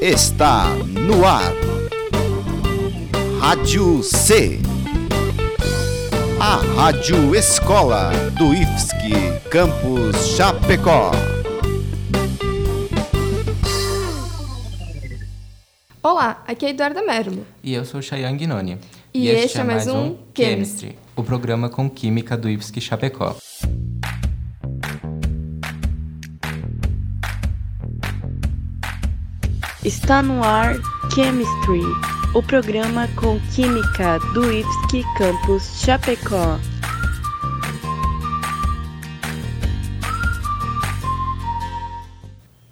está no ar. Rádio C. A Rádio Escola do IFSC Campus Chapecó. Olá, aqui é Eduarda Merlo. E eu sou Chayang Guinoni. E, este é mais um Chemistry, o programa com Química do IFSC Chapecó. Está no ar Chemistry, o programa com Química do IFSC Campus Chapecó.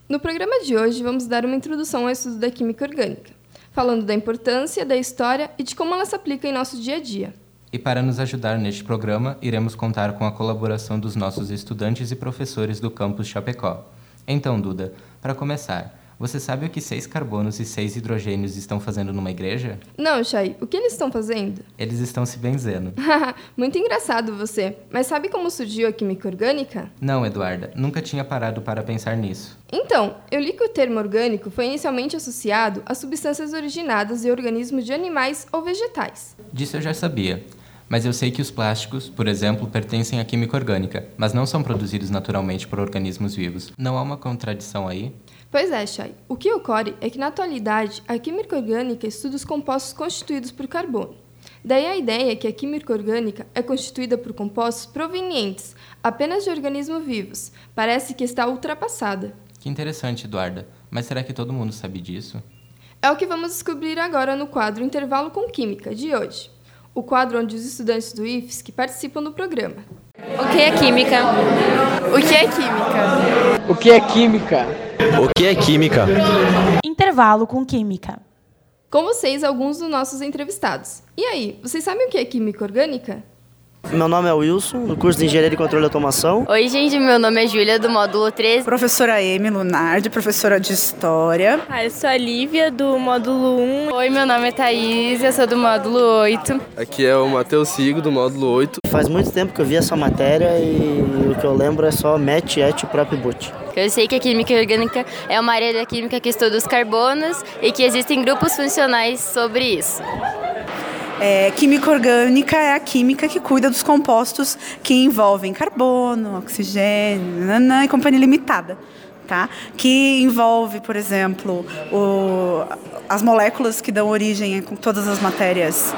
No programa de hoje, vamos dar uma introdução ao estudo da química orgânica, falando da importância, da história e de como ela se aplica em nosso dia a dia. E para nos ajudar neste programa, iremos contar com a colaboração dos nossos estudantes e professores do campus Chapecó. Então, Duda, para começar, você sabe o que seis carbonos e seis hidrogênios estão fazendo numa igreja? Não, Chay, o que eles estão fazendo? Eles estão se benzendo. Muito engraçado você. Mas sabe como surgiu a química orgânica? Não, Eduarda, nunca tinha parado para pensar nisso. Então, eu li que o termo orgânico foi inicialmente associado a substâncias originadas de organismos de animais ou vegetais. Disso eu já sabia. Mas eu sei que os plásticos, por exemplo, pertencem à química orgânica, mas não são produzidos naturalmente por organismos vivos. Não há uma contradição aí? Pois é, Chay. O que ocorre é que, na atualidade, a química orgânica estuda os compostos constituídos por carbono. Daí a ideia que a química orgânica é constituída por compostos provenientes apenas de organismos vivos. Parece que está ultrapassada. Que interessante, Eduarda. Mas será que todo mundo sabe disso? É o que vamos descobrir agora no quadro Intervalo com Química de hoje. O quadro onde os estudantes do IFSC participam do programa. O que é química? O que é química? O que é química? O que é química? Intervalo com Química. Com vocês, alguns dos nossos entrevistados. E aí, vocês sabem o que é química orgânica? Meu nome é Wilson, do curso de Engenharia de Controle e Automação. Oi, gente, meu nome é Júlia, do módulo 13. Professora Amy Lunardi, professora de História. Ah, eu sou a Lívia, do módulo 1. Oi, meu nome é Thaís, eu sou do módulo 8. Aqui é o Matheus Sigo, do módulo 8. Faz muito tempo que eu vi essa matéria e o que eu lembro é só MET, ET, PROP BUT. Eu sei que a química orgânica é uma área da química que estuda os carbonos e que existem grupos funcionais sobre isso. É, química orgânica é a química que cuida dos compostos que envolvem carbono, oxigênio nanã, e companhia limitada. Tá? Que envolve, por exemplo, o, as moléculas que dão origem a todas as matérias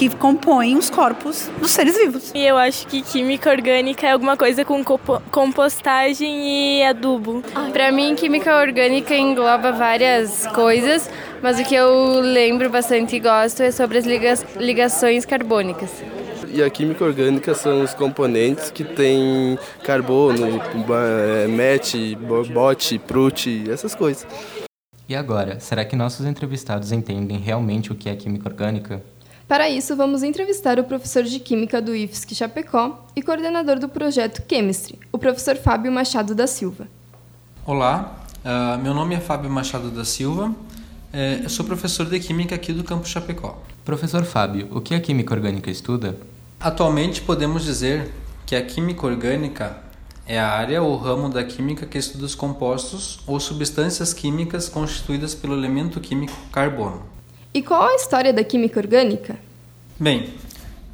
que compõem os corpos dos seres vivos. E eu acho que química orgânica é alguma coisa com compostagem e adubo. Para mim, química orgânica engloba várias coisas, mas o que eu lembro bastante e gosto é sobre as liga ligações carbônicas. E a química orgânica são os componentes que têm carbono, MET, BOT, PRUT, essas coisas. E agora, será que nossos entrevistados entendem realmente o que é química orgânica? Para isso, vamos entrevistar o professor de Química do IFSC Chapecó e coordenador do projeto Chemistry, o professor Fábio Machado da Silva. Olá, uh, meu nome é Fábio Machado da Silva, uh, eu sou professor de Química aqui do campus Chapecó. Professor Fábio, o que a Química Orgânica estuda? Atualmente podemos dizer que a Química Orgânica é a área ou ramo da química que estuda os compostos ou substâncias químicas constituídas pelo elemento químico carbono. E qual a história da química orgânica? Bem,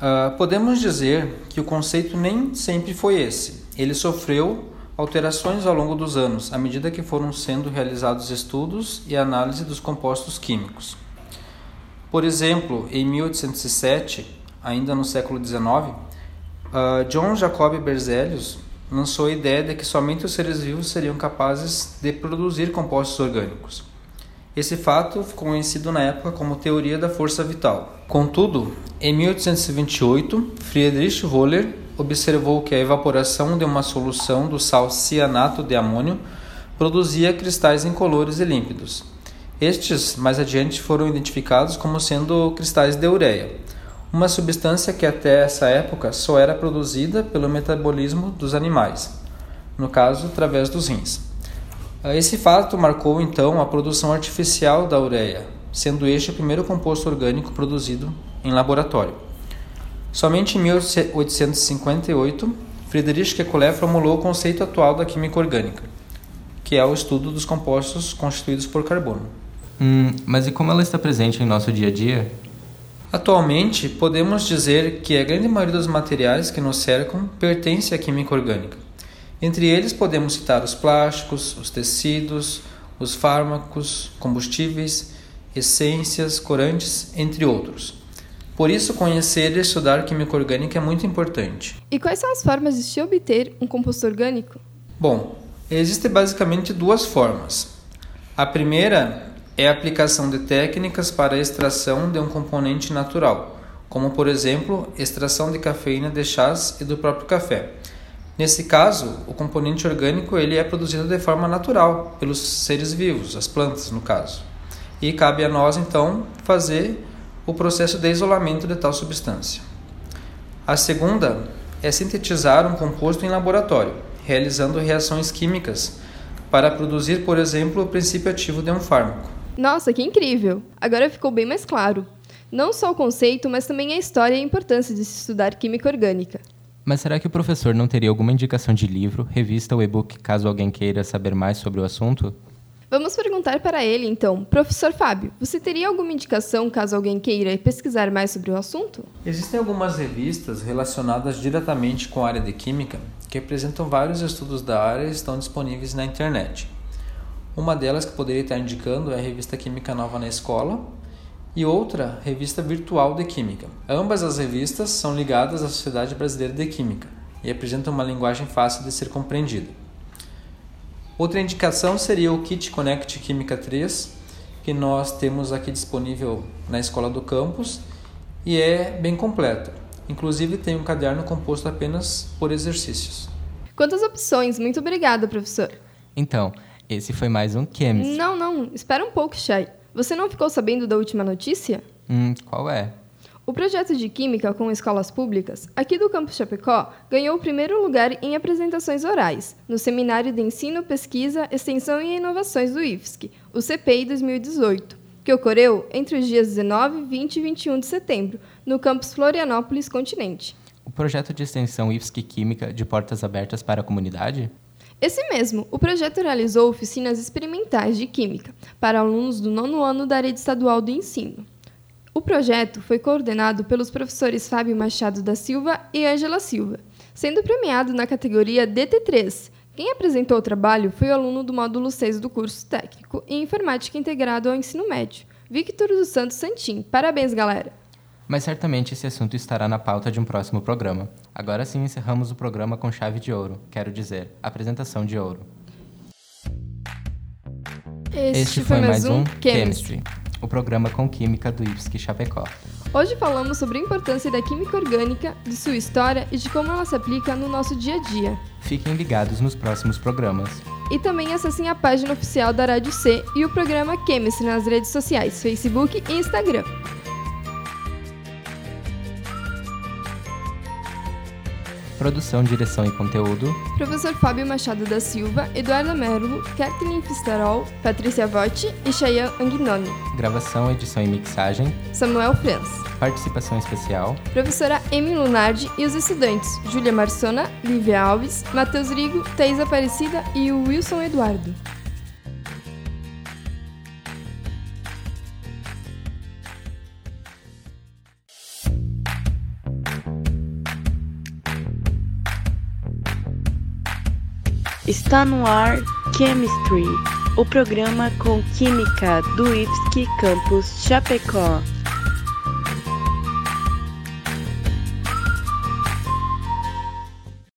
uh, podemos dizer que o conceito nem sempre foi esse. Ele sofreu alterações ao longo dos anos, à medida que foram sendo realizados estudos e análise dos compostos químicos. Por exemplo, em 1807, ainda no século XIX, uh, John Jacob Berzelius lançou a ideia de que somente os seres vivos seriam capazes de produzir compostos orgânicos. Esse fato ficou conhecido na época como teoria da força vital. Contudo, em 1828, Friedrich Wöhler observou que a evaporação de uma solução do sal cianato de amônio produzia cristais incolores e límpidos. Estes, mais adiante, foram identificados como sendo cristais de ureia, uma substância que até essa época só era produzida pelo metabolismo dos animais, no caso, através dos rins. Esse fato marcou então a produção artificial da ureia, sendo este o primeiro composto orgânico produzido em laboratório. Somente em 1858, Friedrich Kekulé formulou o conceito atual da química orgânica, que é o estudo dos compostos constituídos por carbono. Hum, mas e como ela está presente em nosso dia a dia? Atualmente, podemos dizer que a grande maioria dos materiais que nos cercam pertence à química orgânica. Entre eles, podemos citar os plásticos, os tecidos, os fármacos, combustíveis, essências, corantes, entre outros. Por isso, conhecer e estudar química orgânica é muito importante. E quais são as formas de se obter um composto orgânico? Bom, existem basicamente duas formas. A primeira é a aplicação de técnicas para a extração de um componente natural, como por exemplo, extração de cafeína de chás e do próprio café. Nesse caso, o componente orgânico ele é produzido de forma natural pelos seres vivos, as plantas no caso. E cabe a nós então fazer o processo de isolamento de tal substância. A segunda é sintetizar um composto em laboratório, realizando reações químicas para produzir, por exemplo, o princípio ativo de um fármaco. Nossa, que incrível! Agora ficou bem mais claro. Não só o conceito, mas também a história e a importância de se estudar química orgânica. Mas será que o professor não teria alguma indicação de livro, revista ou e-book caso alguém queira saber mais sobre o assunto? Vamos perguntar para ele, então. Professor Fábio, você teria alguma indicação caso alguém queira pesquisar mais sobre o assunto? Existem algumas revistas relacionadas diretamente com a área de química que apresentam vários estudos da área e estão disponíveis na internet. Uma delas que poderia estar indicando é a revista Química Nova na Escola e outra, Revista Virtual de Química. Ambas as revistas são ligadas à Sociedade Brasileira de Química e apresentam uma linguagem fácil de ser compreendida. Outra indicação seria o Kit Connect Química 3, que nós temos aqui disponível na Escola do Campus e é bem completo. Inclusive tem um caderno composto apenas por exercícios. Quantas opções! Muito obrigada, professor. Então, esse foi mais um Chemistry. Não, não, espera um pouco, Chay. Você não ficou sabendo da última notícia? Hum, qual é? O projeto de Química com escolas públicas, aqui do campus Chapecó, ganhou o primeiro lugar em apresentações orais, no Seminário de Ensino, Pesquisa, Extensão e Inovações do IFSC, o CPI 2018, que ocorreu entre os dias 19, 20 e 21 de setembro, no campus Florianópolis Continente. O projeto de extensão IFSC Química de portas abertas para a comunidade? Esse mesmo, o projeto realizou oficinas experimentais de Química para alunos do nono ano da rede estadual do ensino. O projeto foi coordenado pelos professores Fábio Machado da Silva e Ângela Silva, sendo premiado na categoria DT3. Quem apresentou o trabalho foi o aluno do módulo 6 do curso técnico em informática integrado ao ensino médio, Victor dos Santos Santim. Parabéns, galera! Mas certamente esse assunto estará na pauta de um próximo programa. Agora sim encerramos o programa com chave de ouro, quero dizer, apresentação de ouro. Este, este foi, mais um Chemistry. Chemistry, o programa com química do IFSC Chapecó. Hoje falamos sobre a importância da química orgânica, de sua história e de como ela se aplica no nosso dia a dia. Fiquem ligados nos próximos programas. E também acessem a página oficial da Rádio C e o programa Chemistry nas redes sociais, Facebook e Instagram. Produção, direção e conteúdo. Professor Fábio Machado da Silva, Eduardo Merlo, Kathleen Fistarol, Patrícia Votti e Cheyenne Anguinoni. Gravação, edição e mixagem. Samuel Franz. Participação especial. Professora Amy Lunardi e os estudantes Júlia Marsona, Lívia Alves, Matheus Rigo, Thais Aparecida e o Wilson Eduardo. Está no ar Chemistry, o programa com química do IFSC Campus Chapecó.